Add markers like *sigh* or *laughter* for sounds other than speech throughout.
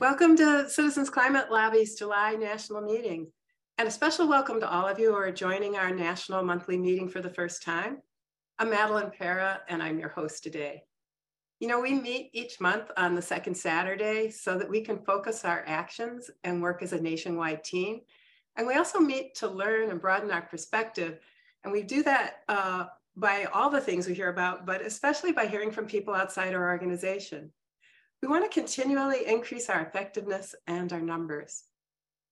Welcome to Citizens Climate Lobby's July National Meeting. And a special welcome to all of you who are joining our national monthly meeting for the first time. I'm Madeline Para and I'm your host today. You know, we meet each month on the second Saturday so that we can focus our actions and work as a nationwide team. And we also meet to learn and broaden our perspective. And we do that uh, by all the things we hear about, but especially by hearing from people outside our organization. We want to continually increase our effectiveness and our numbers.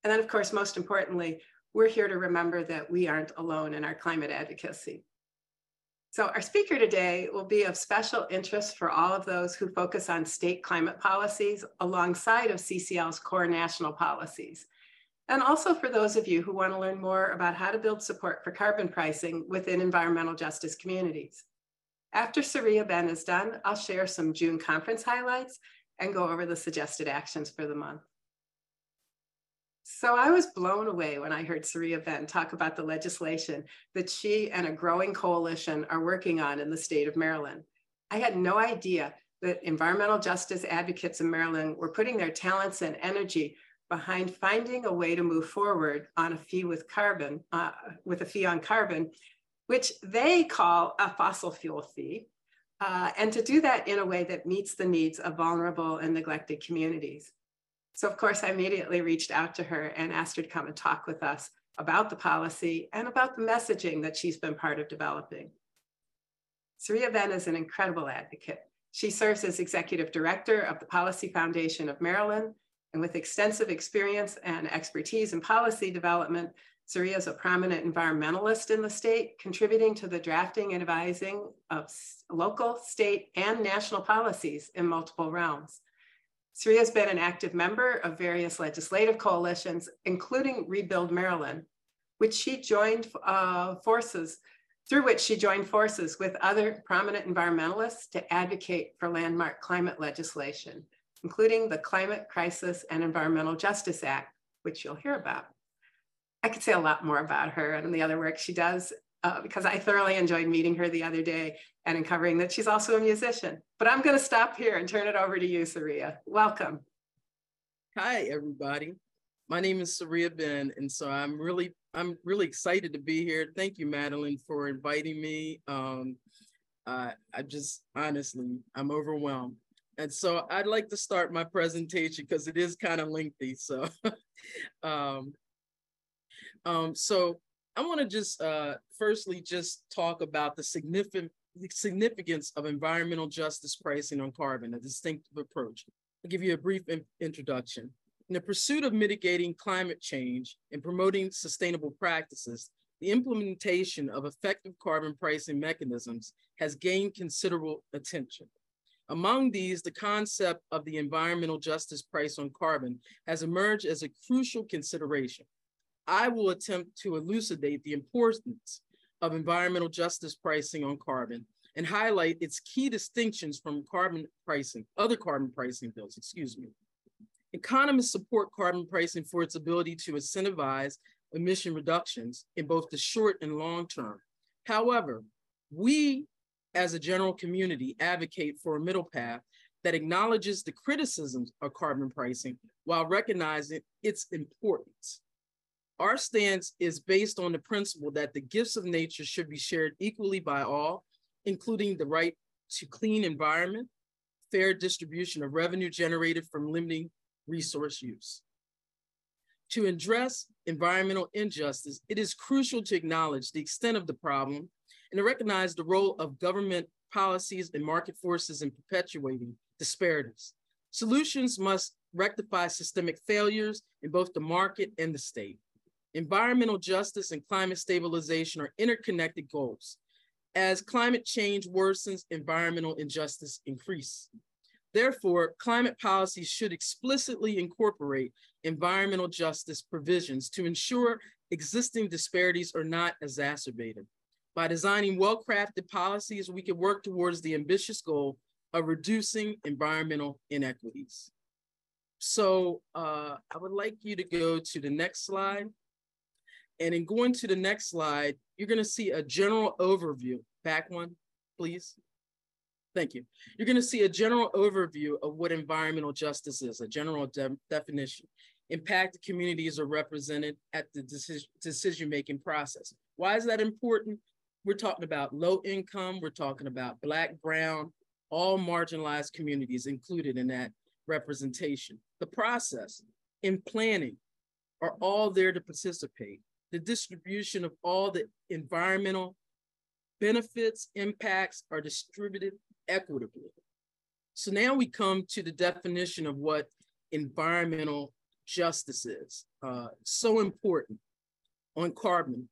And then, of course, most importantly, we're here to remember that we aren't alone in our climate advocacy. So our speaker today will be of special interest for all of those who focus on state climate policies alongside of CCL's core national policies. And also for those of you who want to learn more about how to build support for carbon pricing within environmental justice communities. After Sarahia Benn is done, I'll share some June conference highlights and go over the suggested actions for the month. So I was blown away when I heard Sarahia Benn talk about the legislation that she and a growing coalition are working on in the state of Maryland. I had no idea that environmental justice advocates in Maryland were putting their talents and energy behind finding a way to move forward on a fee with carbon, uh, with a fee on carbon, which they call a fossil fuel fee, uh, and to do that in a way that meets the needs of vulnerable and neglected communities. So of course, I immediately reached out to her and asked her to come and talk with us about the policy and about the messaging that she's been part of developing. Sarahia Benn is an incredible advocate. She serves as executive director of the Policy Foundation of Maryland, and with extensive experience and expertise in policy development, Sarahia is a prominent environmentalist in the state, contributing to the drafting and advising of local, state, and national policies in multiple realms. Sarahia has been an active member of various legislative coalitions, including Rebuild Maryland, which she joined uh, forces, through which she joined forces with other prominent environmentalists to advocate for landmark climate legislation, including the Climate Crisis and Environmental Justice Act, which you'll hear about. I could say a lot more about her and the other work she does uh, because I thoroughly enjoyed meeting her the other day and uncovering that she's also a musician. But I'm going to stop here and turn it over to you, Sarahia. Welcome. Hi, everybody. My name is Sarahia Benn, and so I'm really I'm really excited to be here. Thank you, Madeline, for inviting me. Um, uh, I just honestly I'm overwhelmed, and so I'd like to start my presentation because it is kind of lengthy. So, *laughs* um, um, so I want to just uh, firstly just talk about the significant significance of environmental justice pricing on carbon, a distinctive approach. I'll give you a brief in introduction. In the pursuit of mitigating climate change and promoting sustainable practices, the implementation of effective carbon pricing mechanisms has gained considerable attention. Among these, the concept of the environmental justice price on carbon has emerged as a crucial consideration. I will attempt to elucidate the importance of environmental justice pricing on carbon and highlight its key distinctions from carbon pricing, other carbon pricing bills, excuse me. Economists support carbon pricing for its ability to incentivize emission reductions in both the short and long term. However, we as a general community advocate for a middle path that acknowledges the criticisms of carbon pricing while recognizing its importance. Our stance is based on the principle that the gifts of nature should be shared equally by all, including the right to clean environment, fair distribution of revenue generated from limiting resource use. To address environmental injustice, it is crucial to acknowledge the extent of the problem and to recognize the role of government policies and market forces in perpetuating disparities. Solutions must rectify systemic failures in both the market and the state. Environmental justice and climate stabilization are interconnected goals. As climate change worsens, environmental injustice increase. Therefore, climate policy should explicitly incorporate environmental justice provisions to ensure existing disparities are not exacerbated. By designing well-crafted policies, we can work towards the ambitious goal of reducing environmental inequities. So uh, I would like you to go to the next slide. And in going to the next slide, you're gonna see a general overview. Back one, please. Thank you. You're to see a general overview of what environmental justice is, a general de definition. Impacted communities are represented at the decision, decision-making process. Why is that important? We're talking about low income, we're talking about Black, Brown, all marginalized communities included in that representation. The process in planning are all there to participate. The distribution of all the environmental benefits, impacts are distributed equitably. So now we come to the definition of what environmental justice is. Uh, so important on carbon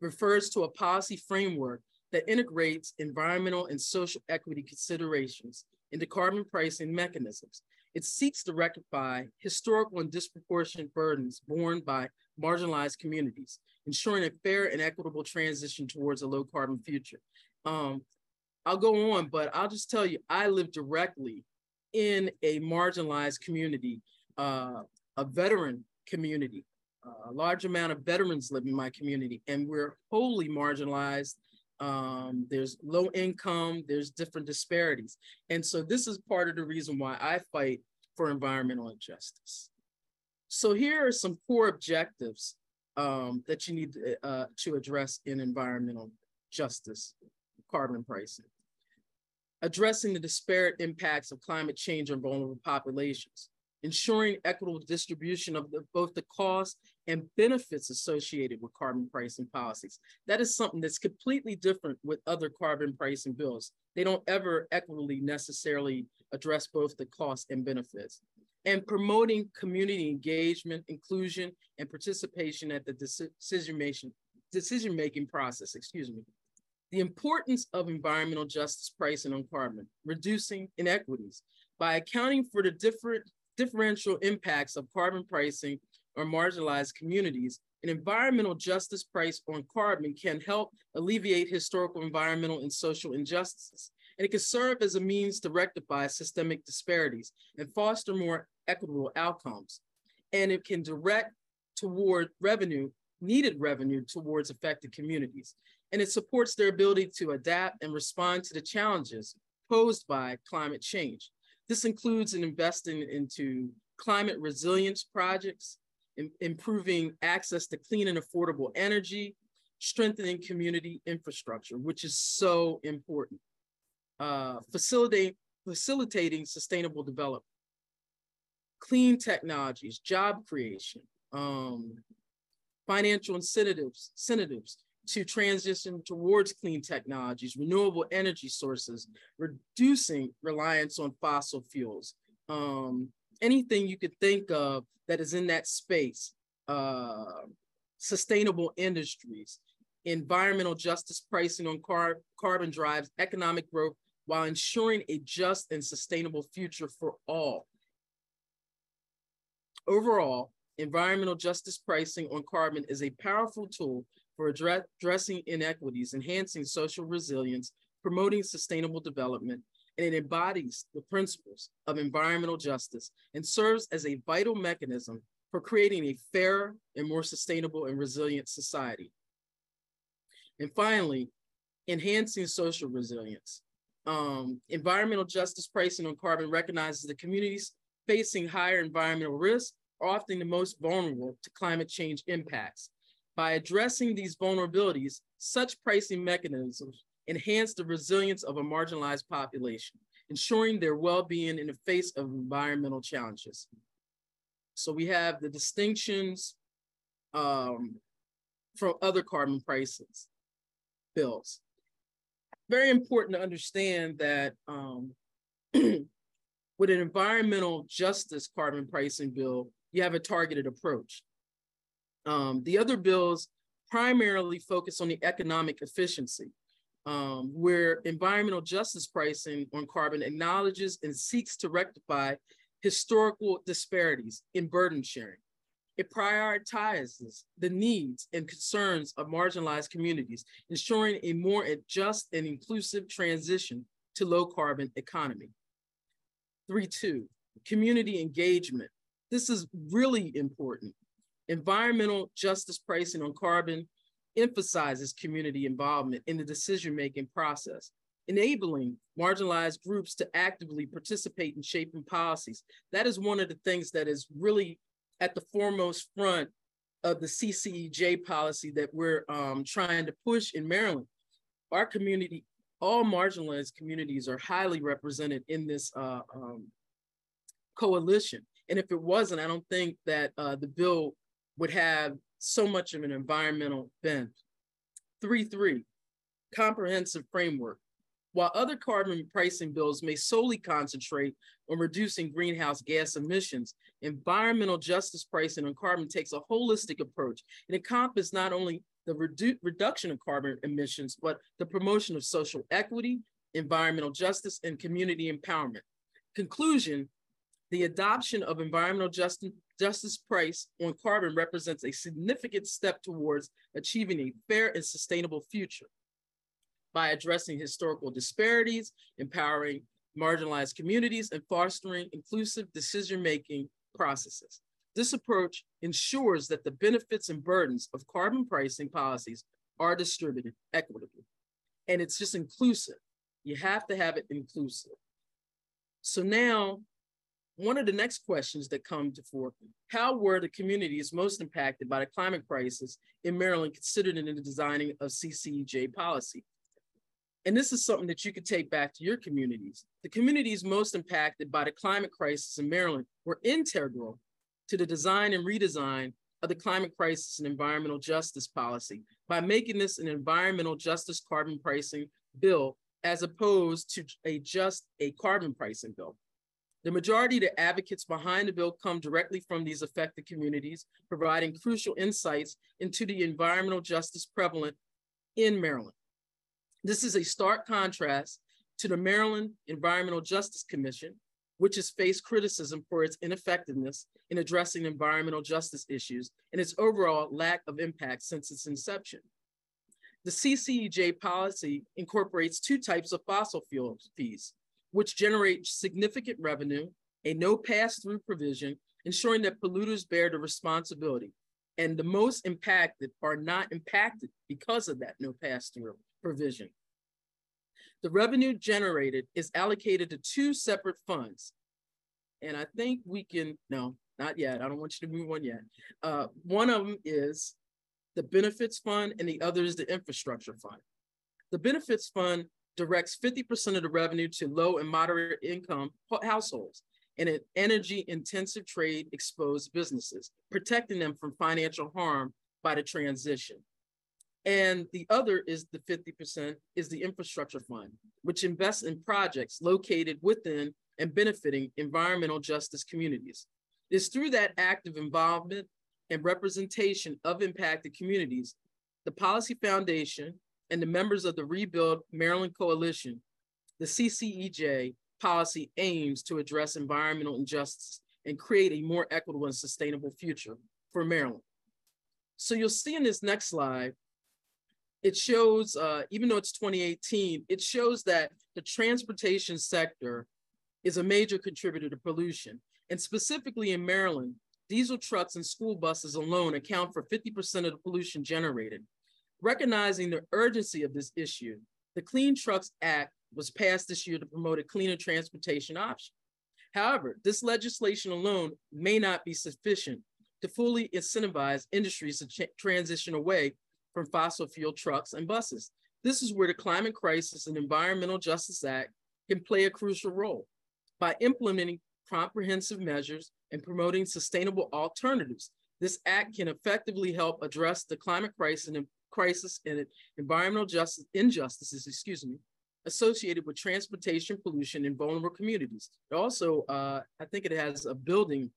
refers to a policy framework that integrates environmental and social equity considerations into carbon pricing mechanisms. It seeks to rectify historical and disproportionate burdens borne by marginalized communities, ensuring a fair and equitable transition towards a low carbon future. Um, I'll go on, but I'll just tell you, I live directly in a marginalized community, uh, a veteran community. Uh, a large amount of veterans live in my community, and we're wholly marginalized. Um, there's low income, there's different disparities. And so this is part of the reason why I fight for environmental justice. So here are some core objectives um, that you need to, uh, to address in environmental justice carbon pricing. Addressing the disparate impacts of climate change on vulnerable populations, ensuring equitable distribution of the, both the cost and benefits associated with carbon pricing policies. That is something that's completely different with other carbon pricing bills. They don't ever equitably necessarily address both the costs and benefits. And promoting community engagement, inclusion, and participation at the decision-making decision making process, excuse me. The importance of environmental justice pricing on carbon, reducing inequities by accounting for the different differential impacts of carbon pricing on marginalized communities, an environmental justice price on carbon can help alleviate historical, environmental, and social injustices. And it can serve as a means to rectify systemic disparities and foster more equitable outcomes. And it can direct toward revenue, needed revenue towards affected communities and it supports their ability to adapt and respond to the challenges posed by climate change. This includes in investing into climate resilience projects, improving access to clean and affordable energy, strengthening community infrastructure, which is so important. Uh, facilitate, facilitating sustainable development, clean technologies, job creation, um, financial incentives, incentives to transition towards clean technologies, renewable energy sources, reducing reliance on fossil fuels. Um, anything you could think of that is in that space, uh, sustainable industries, environmental justice pricing on car carbon drives economic growth while ensuring a just and sustainable future for all. Overall, environmental justice pricing on carbon is a powerful tool for addressing inequities, enhancing social resilience, promoting sustainable development, and it embodies the principles of environmental justice and serves as a vital mechanism for creating a fairer and more sustainable and resilient society. And finally, enhancing social resilience. Um, environmental justice pricing on carbon recognizes the communities facing higher environmental risks are often the most vulnerable to climate change impacts. By addressing these vulnerabilities, such pricing mechanisms enhance the resilience of a marginalized population, ensuring their well-being in the face of environmental challenges. So we have the distinctions um, from other carbon prices bills. Very important to understand that um, *clears throat* with an environmental justice carbon pricing bill, you have a targeted approach. Um, the other bills primarily focus on the economic efficiency, um, where environmental justice pricing on carbon acknowledges and seeks to rectify historical disparities in burden sharing. It prioritizes the needs and concerns of marginalized communities, ensuring a more just and inclusive transition to low carbon economy. Three, two, community engagement. This is really important. Environmental justice pricing on carbon emphasizes community involvement in the decision-making process. enabling marginalized groups to actively participate in shaping policies. That is one of the things that is really at the foremost front of the CCEJ policy that we're um, trying to push in Maryland. Our community, all marginalized communities are highly represented in this uh, um, coalition. And if it wasn't, I don't think that uh, the bill would have so much of an environmental bent. 3.3, comprehensive framework. While other carbon pricing bills may solely concentrate on reducing greenhouse gas emissions, environmental justice pricing on carbon takes a holistic approach. It encompasses not only the redu reduction of carbon emissions, but the promotion of social equity, environmental justice, and community empowerment. Conclusion, the adoption of environmental justice, justice price on carbon represents a significant step towards achieving a fair and sustainable future by addressing historical disparities, empowering marginalized communities, and fostering inclusive decision-making processes. This approach ensures that the benefits and burdens of carbon pricing policies are distributed equitably. And it's just inclusive. You have to have it inclusive. So now, one of the next questions that come to fore, how were the communities most impacted by the climate crisis in Maryland considered in the designing of CCEJ policy? And this is something that you could take back to your communities. The communities most impacted by the climate crisis in Maryland were integral to the design and redesign of the climate crisis and environmental justice policy by making this an environmental justice carbon pricing bill as opposed to a just a carbon pricing bill. The majority of the advocates behind the bill come directly from these affected communities, providing crucial insights into the environmental justice prevalent in Maryland. This is a stark contrast to the Maryland Environmental Justice Commission, which has faced criticism for its ineffectiveness in addressing environmental justice issues and its overall lack of impact since its inception. The CCEJ policy incorporates two types of fossil fuel fees, which generate significant revenue, a no pass-through provision, ensuring that polluters bear the responsibility. And the most impacted are not impacted because of that no pass-through provision. The revenue generated is allocated to two separate funds. And I think we can, no, not yet. I don't want you to move on yet. Uh, one of them is the benefits fund and the other is the infrastructure fund. The benefits fund directs 50% of the revenue to low and moderate income households and energy intensive trade exposed businesses, protecting them from financial harm by the transition. And the other is the 50% is the infrastructure fund, which invests in projects located within and benefiting environmental justice communities. It's through that active involvement and representation of impacted communities, the Policy Foundation and the members of the Rebuild Maryland Coalition, the CCEJ policy aims to address environmental injustice and create a more equitable and sustainable future for Maryland. So you'll see in this next slide it shows, uh, even though it's 2018, it shows that the transportation sector is a major contributor to pollution. And specifically in Maryland, diesel trucks and school buses alone account for 50% of the pollution generated. Recognizing the urgency of this issue, the Clean Trucks Act was passed this year to promote a cleaner transportation option. However, this legislation alone may not be sufficient to fully incentivize industries to transition away from fossil fuel trucks and buses. This is where the Climate Crisis and Environmental Justice Act can play a crucial role by implementing comprehensive measures and promoting sustainable alternatives. This act can effectively help address the climate crisis and crisis and environmental justice injustices, excuse me, associated with transportation pollution in vulnerable communities. It also, uh, I think it has a building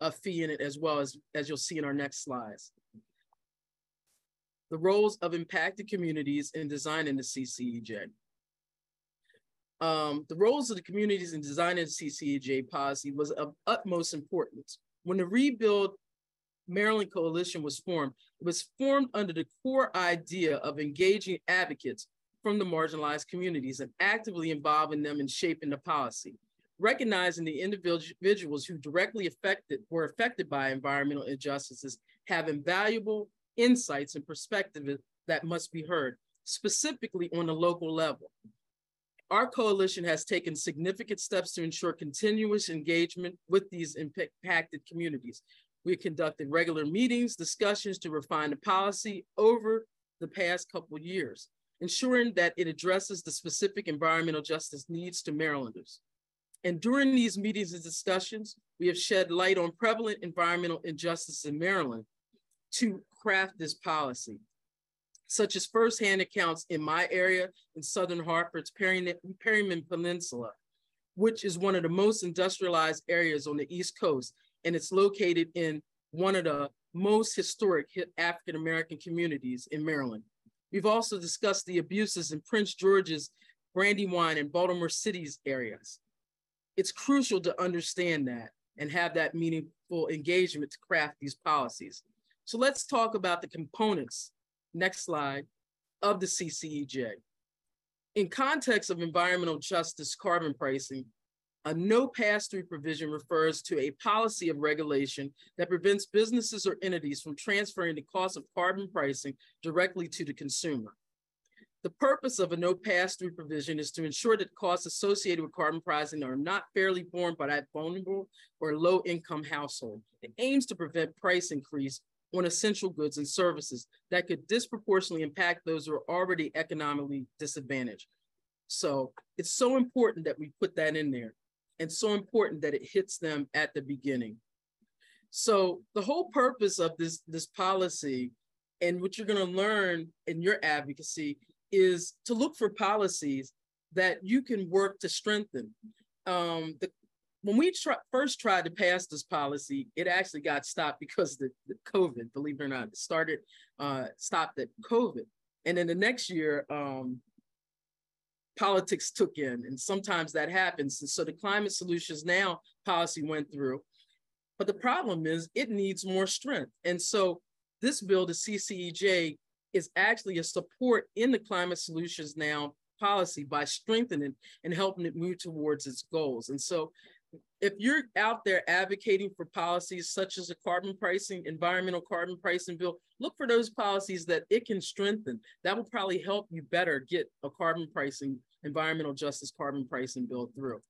a fee in it as well as, as you'll see in our next slides the roles of impacted communities in designing the CCEJ. Um, the roles of the communities in designing the CCEJ policy was of utmost importance. When the Rebuild Maryland Coalition was formed, it was formed under the core idea of engaging advocates from the marginalized communities and actively involving them in shaping the policy. Recognizing the individuals who directly affected were affected by environmental injustices have invaluable insights and perspectives that must be heard, specifically on a local level. Our coalition has taken significant steps to ensure continuous engagement with these impacted communities. We conducted regular meetings, discussions to refine the policy over the past couple years, ensuring that it addresses the specific environmental justice needs to Marylanders. And during these meetings and discussions, we have shed light on prevalent environmental injustice in Maryland to craft this policy, such as firsthand accounts in my area in Southern Harford's Perryman Peninsula, which is one of the most industrialized areas on the East Coast, and it's located in one of the most historic African-American communities in Maryland. We've also discussed the abuses in Prince George's, Brandywine, and Baltimore City's areas. It's crucial to understand that and have that meaningful engagement to craft these policies. So let's talk about the components, next slide, of the CCEJ. In context of environmental justice carbon pricing, a no pass-through provision refers to a policy of regulation that prevents businesses or entities from transferring the cost of carbon pricing directly to the consumer. The purpose of a no pass-through provision is to ensure that costs associated with carbon pricing are not fairly borne by that vulnerable or low-income household. It aims to prevent price increase on essential goods and services that could disproportionately impact those who are already economically disadvantaged. So it's so important that we put that in there and so important that it hits them at the beginning. So the whole purpose of this, this policy and what you're gonna learn in your advocacy is to look for policies that you can work to strengthen. Um, the, when we first tried to pass this policy, it actually got stopped because the, the COVID, believe it or not, it started, uh, stopped at COVID. And then the next year, um, politics took in, and sometimes that happens. And so the climate solutions now policy went through. But the problem is it needs more strength. And so this bill, the CCEJ, is actually a support in the climate solutions now policy by strengthening and helping it move towards its goals. And so if you're out there advocating for policies such as a carbon pricing, environmental carbon pricing bill, look for those policies that it can strengthen. That will probably help you better get a carbon pricing, environmental justice carbon pricing bill through,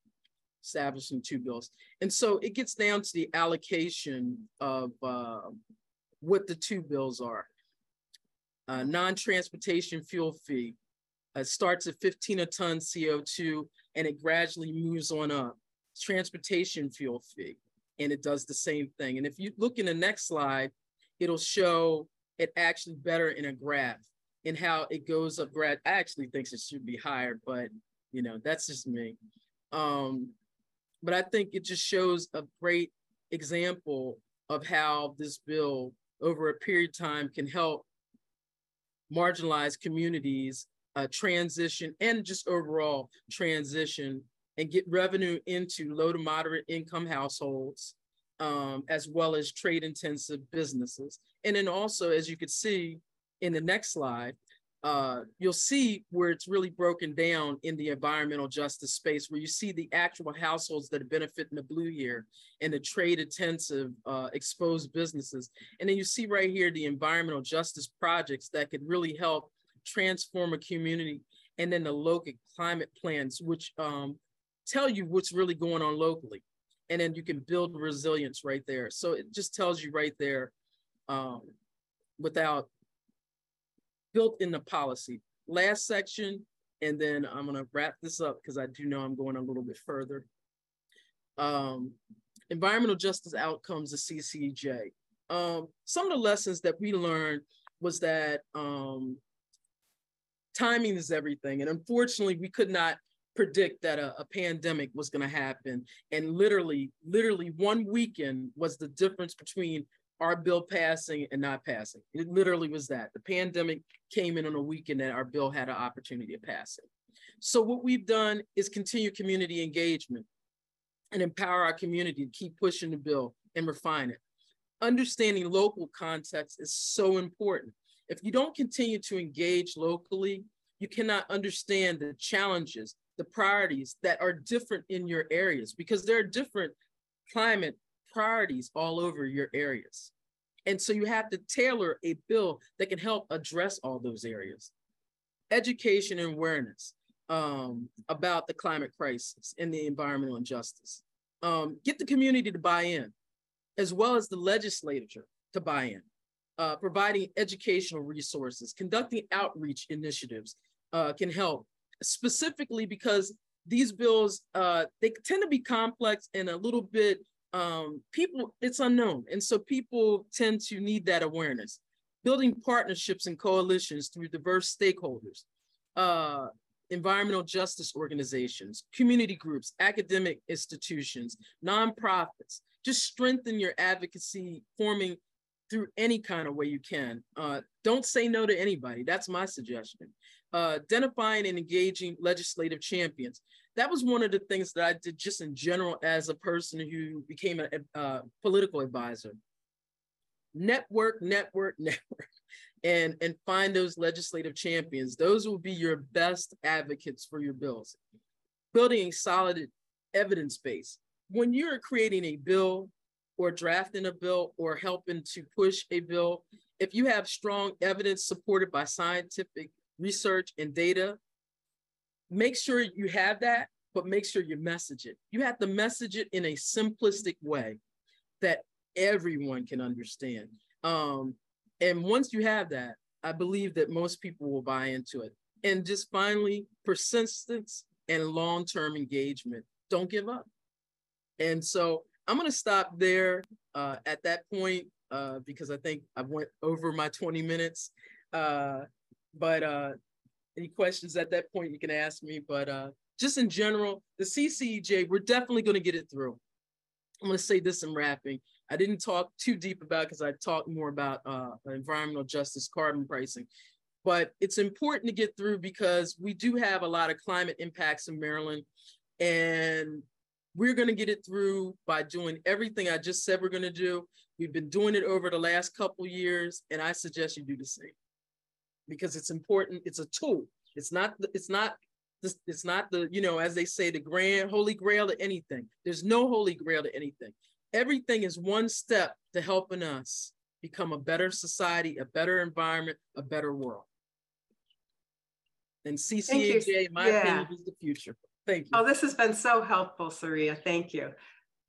establishing two bills. And so it gets down to the allocation of uh, what the two bills are uh, non-transportation fuel fee uh, starts at 15 a ton CO2 and it gradually moves on up. Transportation fuel fee, and it does the same thing. And if you look in the next slide, it'll show it actually better in a graph and how it goes up grad. I actually think it should be higher, but you know, that's just me. Um, but I think it just shows a great example of how this bill over a period of time can help marginalized communities uh, transition and just overall transition and get revenue into low to moderate income households, um, as well as trade intensive businesses. And then also, as you could see in the next slide, uh, you'll see where it's really broken down in the environmental justice space, where you see the actual households that benefit in the blue here and the trade intensive uh, exposed businesses. And then you see right here the environmental justice projects that could really help transform a community. And then the local climate plans, which um, tell you what's really going on locally. And then you can build resilience right there. So it just tells you right there um, without built in the policy. Last section, and then I'm gonna wrap this up because I do know I'm going a little bit further. Um, environmental justice outcomes, the CCJ. Um, some of the lessons that we learned was that um, timing is everything. And unfortunately, we could not predict that a, a pandemic was going to happen. And literally, literally one weekend was the difference between our bill passing and not passing. It literally was that. The pandemic came in on a weekend that our bill had an opportunity to pass it. So what we've done is continue community engagement and empower our community to keep pushing the bill and refine it. Understanding local context is so important. If you don't continue to engage locally, you cannot understand the challenges, the priorities that are different in your areas because there are different climate priorities all over your areas. And so you have to tailor a bill that can help address all those areas. Education and awareness. um, about the climate crisis and the environmental injustice. Um, get the community to buy in, as well as the legislature to buy in, uh, providing educational resources, conducting outreach initiatives uh, can help, specifically because these bills, uh, they tend to be complex and a little bit, um, people, it's unknown. And so people tend to need that awareness. Building partnerships and coalitions through diverse stakeholders, uh, environmental justice organizations, community groups, academic institutions, nonprofits. Just strengthen your advocacy forming through any kind of way you can. Uh, don't say no to anybody. That's my suggestion. Uh, identifying and engaging legislative champions. That was one of the things that I did just in general as a person who became a, a political advisor. Network, network, *laughs* network and and find those legislative champions. Those will be your best advocates for your bills. Building a solid evidence base. When you're creating a bill or drafting a bill or helping to push a bill if you have strong evidence supported by scientific research and data make sure you have that but make sure you message it you have to message it in a simplistic way that everyone can understand um, and once you have that, I believe that most people will buy into it. And just finally, persistence and long term engagement. Don't give up. And so I'm going to stop there uh, at that point uh, because I think I went over my 20 minutes. Uh, but uh, any questions at that point, you can ask me. But uh, just in general, the CCEJ, we're definitely going to get it through. I'm going to say this in wrapping. I didn't talk too deep about because I talked more about uh, environmental justice, carbon pricing. But it's important to get through because we do have a lot of climate impacts in Maryland. And we're going to get it through by doing everything I just said we're going to do. We've been doing it over the last couple years, and I suggest you do the same because it's important. It's a tool. It's not. It's not. It's not the you know as they say the grand holy grail to anything. There's no holy grail to anything everything is one step to helping us become a better society, a better environment, a better world. And CCEJ, my yeah. opinion, is the future. Thank you. Oh, this has been so helpful, Sarahia. Thank you.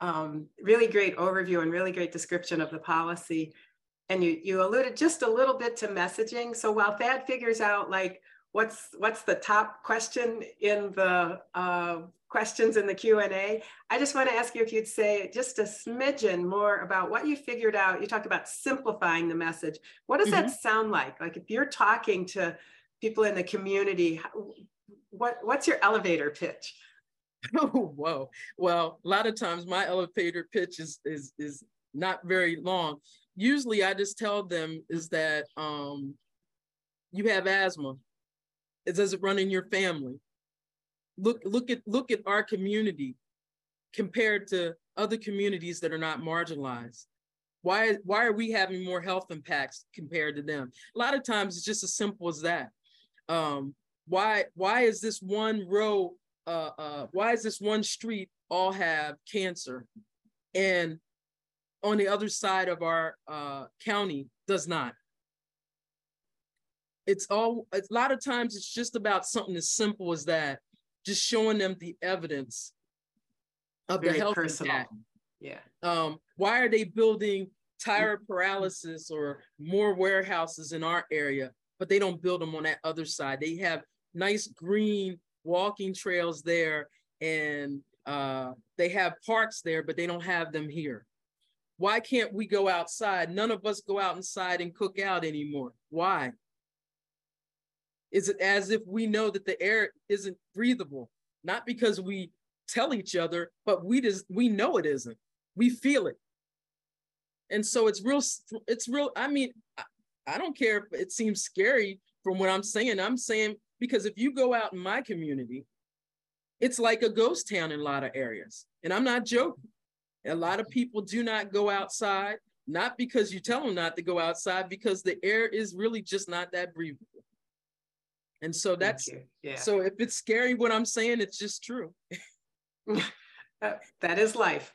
Um, really great overview and really great description of the policy. And you, you alluded just a little bit to messaging. So while Thad figures out like what's what's the top question in the uh, questions in the Q&A. I just want to ask you if you'd say just a smidgen more about what you figured out. You talked about simplifying the message. What does mm-hmm. that sound like? Like if you're talking to people in the community, what, what's your elevator pitch? Oh, *laughs* whoa. Well, a lot of times my elevator pitch is, is, is not very long. Usually I just tell them is that um, you have asthma. It does it run in your family? look look at look at our community compared to other communities that are not marginalized why why are we having more health impacts compared to them a lot of times it's just as simple as that um, why why is this one row uh, uh, why is this one street all have cancer and on the other side of our uh, county does not it's all a lot of times it's just about something as simple as that just showing them the evidence of Very the health personal. impact. Yeah. Um, why are they building tire pyrolysis or more warehouses in our area, but they don't build them on that other side? They have nice green walking trails there and uh, they have parks there, but they don't have them here. Why can't we go outside? None of us go out inside and cook out anymore. Why? Is it as if we know that the air isn't breathable? Not because we tell each other, but we just we know it isn't. We feel it. And so it's real, it's real. I mean, I, I don't care if it seems scary from what I'm saying. I'm saying because if you go out in my community, it's like a ghost town in a lot of areas. And I'm not joking. A lot of people do not go outside, not because you tell them not to go outside, because the air is really just not that breathable. And so that's yeah. so if it's scary what I'm saying, it's just true. *laughs* *laughs* that is life.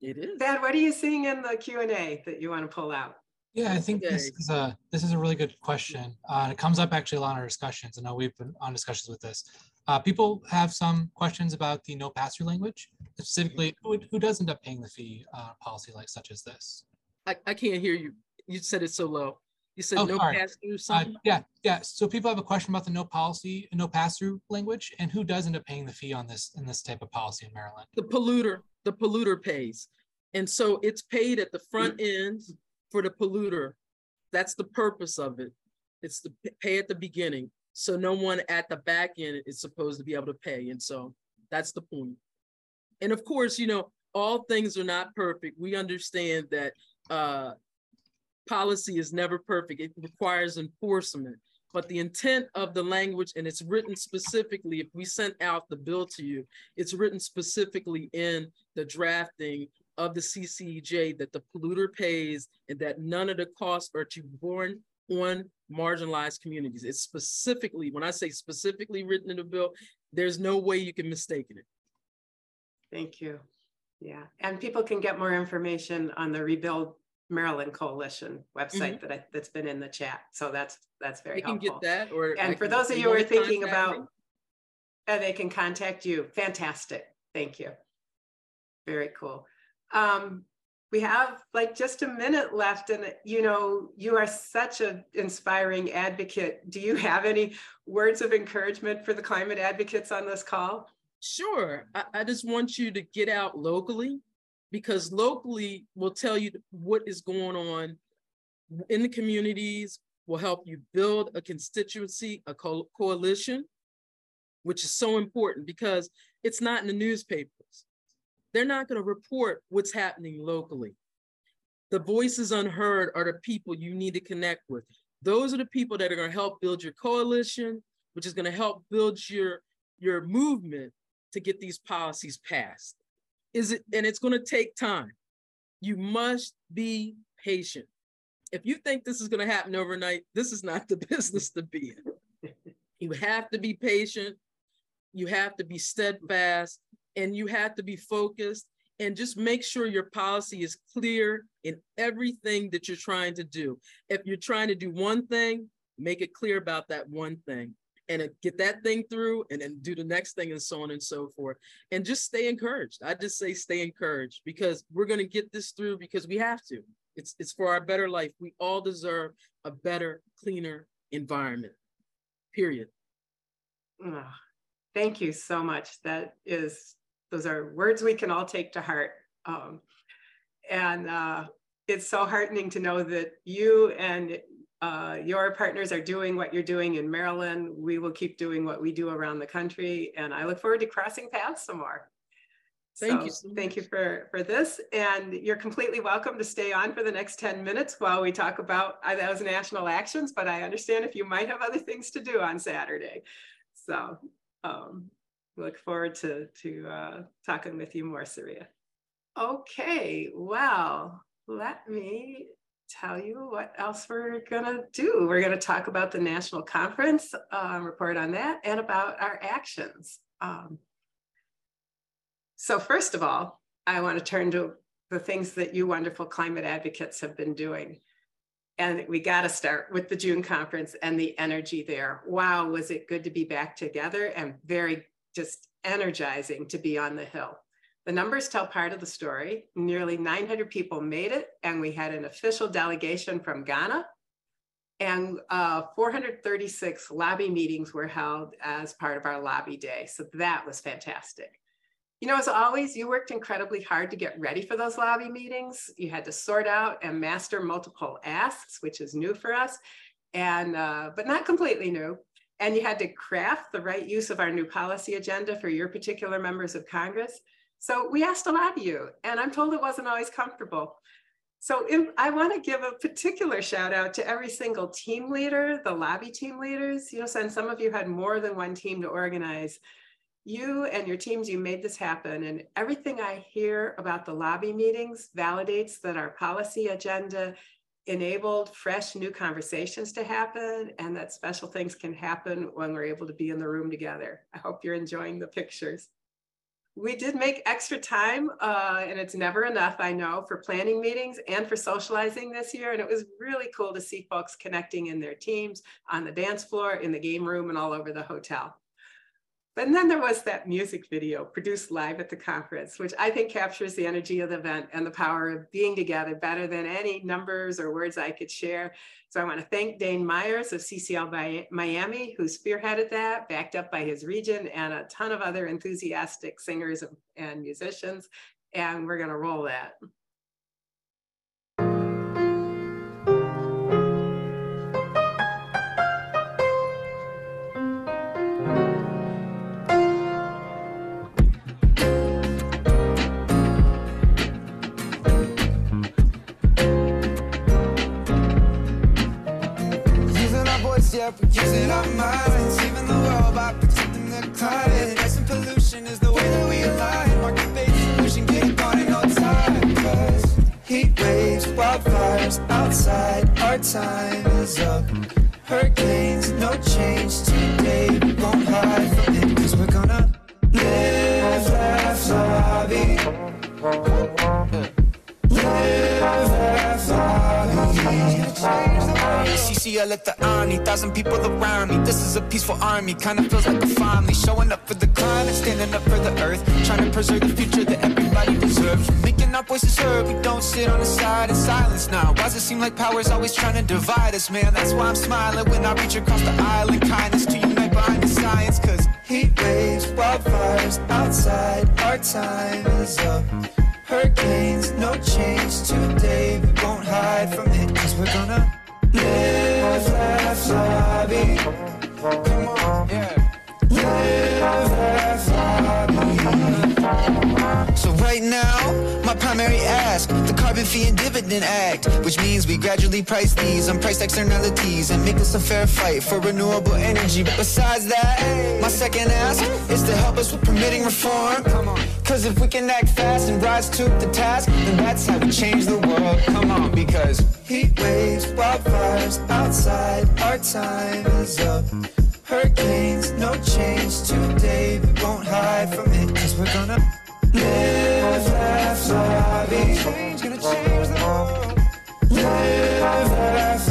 It is. Thad, what are you seeing in the Q and A that you want to pull out? Yeah, I think this is a this is a really good question. Uh, it comes up actually a lot in our discussions. I know we've been on discussions with this. Uh, people have some questions about the no pass-through language, specifically who, who does end up paying the fee uh, policy like such as this. I, I can't hear you. You said it so low. You said Oh, no sorry. pass through Uh, yeah, yeah. So people have a question about the no policy, no pass-through language, and who does end up paying the fee on this in this type of policy in Maryland. The polluter, the polluter pays. And so it's paid at the front end for the polluter. That's the purpose of it. It's the pay at the beginning. So no one at the back end is supposed to be able to pay. And so that's the point. And of course, you know, all things are not perfect. We understand that uh policy is never perfect. It requires enforcement. But the intent of the language, and it's written specifically, if we sent out the bill to you, it's written specifically in the drafting of the CCEJ that the polluter pays and that none of the costs are to be borne on marginalized communities. It's specifically, when I say specifically written in the bill, there's no way you can mistake it. Thank you. Yeah, and people can get more information on the Rebuild Maryland Coalition website that I, that's been in the chat. So that's, that's very You can helpful. get that or. I And for those of you you who are thinking about, me? uh, they can contact you. Fantastic. Thank you. Very cool. Um, we have like just a minute left and you know, you are such an inspiring advocate. Do you have any words of encouragement for the climate advocates on this call? Sure. I, I just want you to get out locally because locally will tell you what is going on in the communities, will help you build a constituency, a co- coalition, which is so important because it's not in the newspapers. They're not going to report what's happening locally. The voices unheard are the people you need to connect with. Those are the people that are going to help build your coalition, which is going to help build your, your movement to get these policies passed. Is it, and it's going to take time. You must be patient. If you think this is going to happen overnight, this is not the *laughs* business to be in. You have to be patient. You have to be steadfast and you have to be focused and just make sure your policy is clear in everything that you're trying to do. If you're trying to do one thing, make it clear about that one thing and get that thing through and then do the next thing and so on and so forth. And just stay encouraged. I just say stay encouraged because we're going to get this through because we have to. It's, it's for our better life. We all deserve a better, cleaner environment, period. Thank you so much. That is, those are words we can all take to heart. Um, and uh, it's so heartening to know that you and uh, your partners are doing what you're doing in Maryland. We will keep doing what we do around the country. And I look forward to crossing paths some more. Thank you So so Thank you for, for this. And you're completely welcome to stay on for the next 10 minutes while we talk about uh, those national actions, but I understand if you might have other things to do on Saturday. So um, look forward to, to uh, talking with you more, Sarahia. Okay, well, let me tell you what else we're gonna do. We're gonna talk about the national conference, um, report on that, and about our actions. Um, so first of all, I want to turn to the things that you wonderful climate advocates have been doing. And we got to start with the June conference and the energy there. Wow, was it good to be back together and very just energizing to be on the Hill. The numbers tell part of the story. Nearly 900 people made it, and we had an official delegation from Ghana. And uh, 436 lobby meetings were held as part of our lobby day. So that was fantastic. You know, as always, you worked incredibly hard to get ready for those lobby meetings. You had to sort out and master multiple asks, which is new for us, and uh, but not completely new. And you had to craft the right use of our new policy agenda for your particular members of Congress. So we asked a lot of you, and I'm told it wasn't always comfortable. So in, I want to give a particular shout out to every single team leader, the lobby team leaders. You know, since some of you had more than one team to organize, you and your teams, you made this happen. And everything I hear about the lobby meetings validates that our policy agenda enabled fresh new conversations to happen and that special things can happen when we're able to be in the room together. I hope you're enjoying the pictures. We did make extra time, uh, and it's never enough, I know, for planning meetings and for socializing this year. And it was really cool to see folks connecting in their teams, on the dance floor, in the game room, and all over the hotel. But then there was that music video produced live at the conference, which I think captures the energy of the event and the power of being together better than any numbers or words I could share. So I want to thank Dane Myers of CCL Miami, who spearheaded that, backed up by his region and a ton of other enthusiastic singers and musicians. And we're going to roll that. Up, we're using our minds, saving the world by protecting the climate. Rising pollution is the way that we align. Market-based solution, get gone in no time. Cause heat waves, wildfires outside, our time is up. Hurricanes, no change CCL at the army. thousand people around me. This is a peaceful army, kinda feels like a family. Showing up for the climate, standing up for the earth. Trying to preserve the future that everybody deserves. Making our voices heard, we don't sit on the side in silence now. Why does it seem like power's always trying to divide us, man? That's why I'm smiling when I reach across the island. Kindness to unite behind the science, cause heat waves, wildfires outside, our time is up. Hurricanes, no change today. We won't hide from it, cause we're gonna yeah. So right now, my primary ask, the Carbon Fee and Dividend Act, which means we gradually price these on price externalities and make this a fair fight for renewable energy. But besides that, my second ask is to help us with permitting reform. Come on. Cause if we can act fast and rise to the task, then that's how we change the world. Come on, because heat waves, wildfires outside, our time is up. Hurricanes, no change today. We won't hide from it, cause we're gonna live, laugh, lobby. Change, gonna change the world. Live, laugh.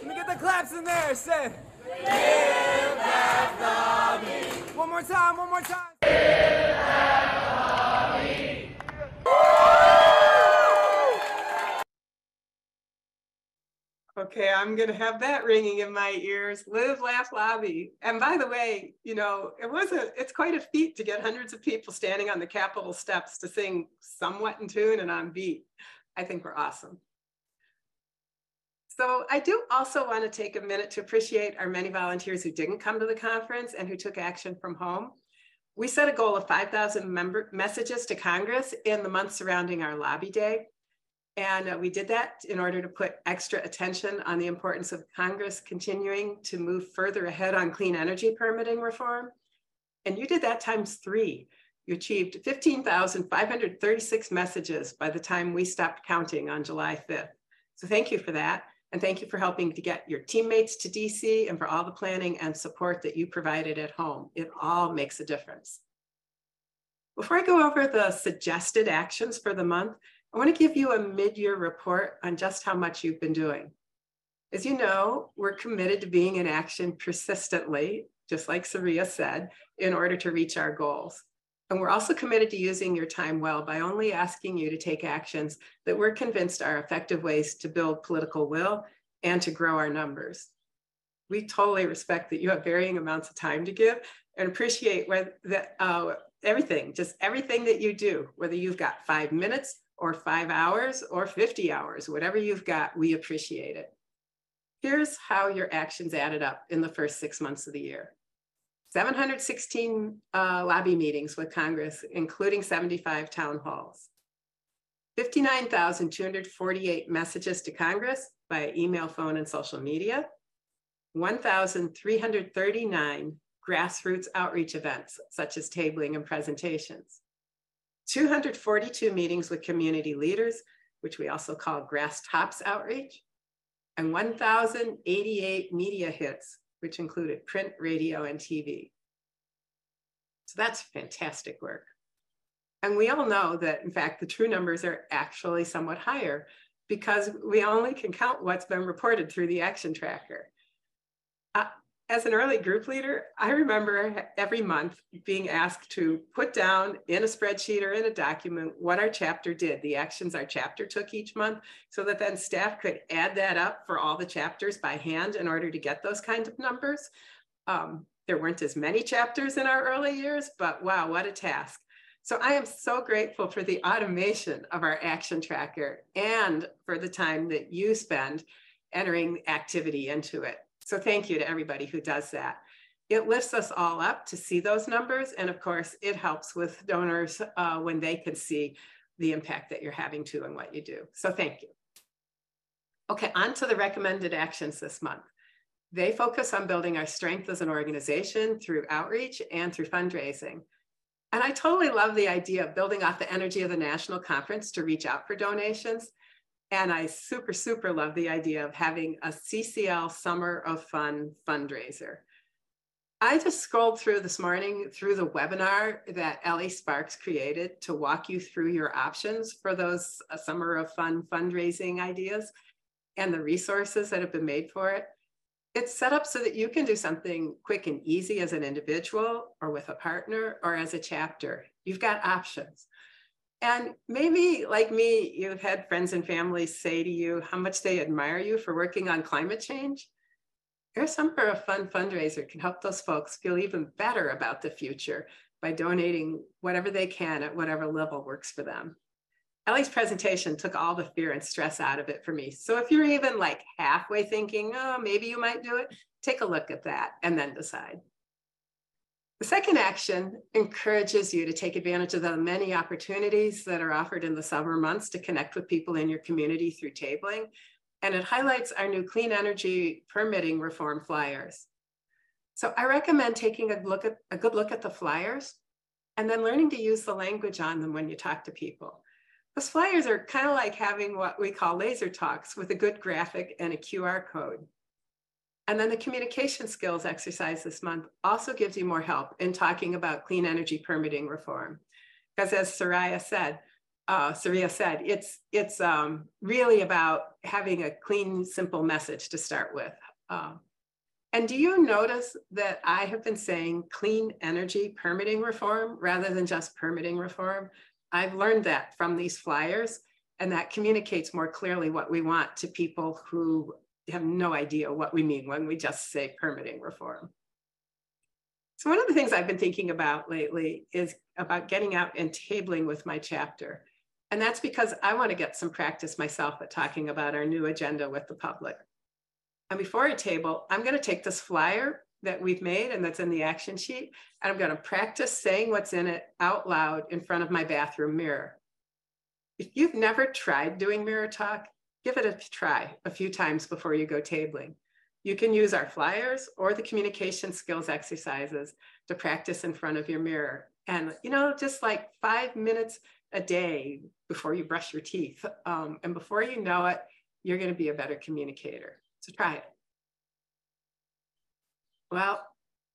Let me get the claps in there, say. One more time, one more time. Okay, I'm going to have that ringing in my ears. Live, laugh, lobby. And by the way, you know, it was a, it's quite a feat to get hundreds of people standing on the Capitol steps to sing somewhat in tune and on beat. I think we're awesome. So I do also want to take a minute to appreciate our many volunteers who didn't come to the conference and who took action from home. We set a goal of 5,000 member messages to Congress in the month surrounding our lobby day. And uh, we did that in order to put extra attention on the importance of Congress continuing to move further ahead on clean energy permitting reform. And you did that times three. You achieved 15,536 messages by the time we stopped counting on July 5th. So thank you for that. And thank you for helping to get your teammates to DC and for all the planning and support that you provided at home. It all makes a difference. Before I go over the suggested actions for the month, I want to give you a mid-year report on just how much you've been doing. As you know, we're committed to being in action persistently, just like Sarahia said, in order to reach our goals. And we're also committed to using your time well by only asking you to take actions that we're convinced are effective ways to build political will and to grow our numbers. We totally respect that you have varying amounts of time to give and appreciate where uh, everything, just everything that you do, whether you've got five minutes or five hours or 50 hours, whatever you've got, we appreciate it. Here's how your actions added up in the first six months of the year. 716 uh, lobby meetings with Congress, including 75 town halls. 59,248 messages to Congress by email, phone, and social media. 1,339 grassroots outreach events, such as tabling and presentations. 242 meetings with community leaders, which we also call Grass Tops Outreach, and 1,088 media hits, which included print, radio, and TV. So that's fantastic work. And we all know that, in fact, the true numbers are actually somewhat higher because we only can count what's been reported through the action tracker. Uh, as an early group leader, I remember every month being asked to put down in a spreadsheet or in a document what our chapter did, the actions our chapter took each month, so that then staff could add that up for all the chapters by hand in order to get those kinds of numbers. Um, there weren't as many chapters in our early years, but wow, what a task. So I am so grateful for the automation of our action tracker and for the time that you spend entering activity into it. So thank you to everybody who does that. It lifts us all up to see those numbers. And of course, it helps with donors uh, when they can see the impact that you're having to and what you do. So thank you. Okay, on to the recommended actions this month. They focus on building our strength as an organization through outreach and through fundraising. And I totally love the idea of building off the energy of the national conference to reach out for donations. And I super, super love the idea of having a CCL Summer of Fun fundraiser. I just scrolled through this morning through the webinar that Ellie Sparks created to walk you through your options for those uh, Summer of Fun fundraising ideas and the resources that have been made for it it's set up so that you can do something quick and easy as an individual or with a partner or as a chapter. You've got options. And maybe, like me, you've had friends and family say to you how much they admire you for working on climate change. Here's some for a fun fundraiser can help those folks feel even better about the future by donating whatever they can at whatever level works for them. Ellie's presentation took all the fear and stress out of it for me. So if you're even like halfway thinking, oh, maybe you might do it, take a look at that and then decide. The second action encourages you to take advantage of the many opportunities that are offered in the summer months to connect with people in your community through tabling. And it highlights our new clean energy permitting reform flyers. So I recommend taking a look at a good look at the flyers and then learning to use the language on them when you talk to people. Those flyers are kind of like having what we call laser talks with a good graphic and a QR code. And then the communication skills exercise this month also gives you more help in talking about clean energy permitting reform. Because as Soraya said, uh, Sarahia said, it's, it's um, really about having a clean, simple message to start with. Uh, and do you notice that I have been saying clean energy permitting reform rather than just permitting reform? I've learned that from these flyers, and that communicates more clearly what we want to people who have no idea what we mean when we just say permitting reform. So one of the things I've been thinking about lately is about getting out and tabling with my chapter. And that's because I want to get some practice myself at talking about our new agenda with the public. And before I table, I'm going to take this flyer that we've made and that's in the action sheet. And I'm going to practice saying what's in it out loud in front of my bathroom mirror. If you've never tried doing mirror talk, give it a try a few times before you go tabling. You can use our flyers or the communication skills exercises to practice in front of your mirror. And, you know, just like five minutes a day before you brush your teeth. Um, and before you know it, you're going to be a better communicator. So try it. Well,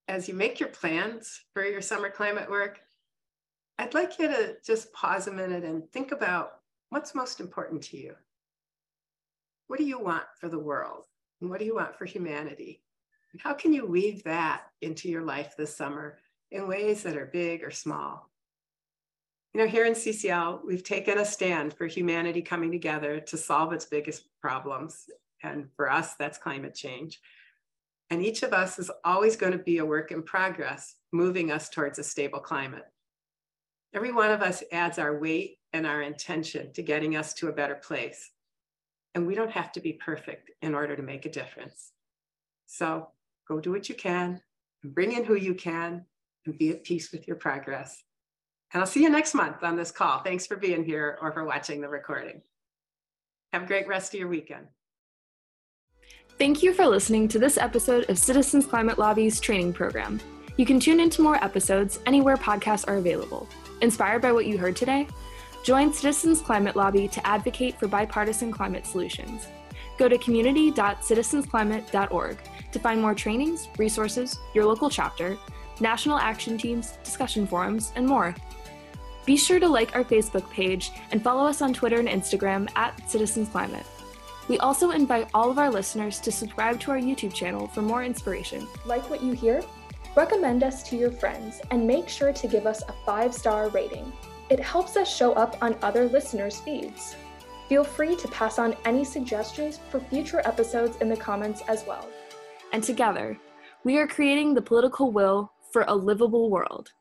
as you make your plans for your summer climate work, I'd like you to just pause a minute and think about what's most important to you. What do you want for the world? And what do you want for humanity? And how can you weave that into your life this summer in ways that are big or small? You know, here in CCL, we've taken a stand for humanity coming together to solve its biggest problems. And for us, that's climate change. And each of us is always going to be a work in progress, moving us towards a stable climate. Every one of us adds our weight and our intention to getting us to a better place. And we don't have to be perfect in order to make a difference. So go do what you can, bring in who you can, and be at peace with your progress. And I'll see you next month on this call. Thanks for being here or for watching the recording. Have a great rest of your weekend. Thank you for listening to this episode of Citizens Climate Lobby's training program. You can tune into more episodes anywhere podcasts are available. Inspired by what you heard today? Join Citizens Climate Lobby to advocate for bipartisan climate solutions. Go to community.citizensclimate.org to find more trainings, resources, your local chapter, national action teams, discussion forums, and more. Be sure to like our Facebook page and follow us on Twitter and Instagram at Citizens Climate. We also invite all of our listeners to subscribe to our YouTube channel for more inspiration. Like what you hear? Recommend us to your friends and make sure to give us a five star rating. It helps us show up on other listeners' feeds. Feel free to pass on any suggestions for future episodes in the comments as well. And together, we are creating the political will for a livable world.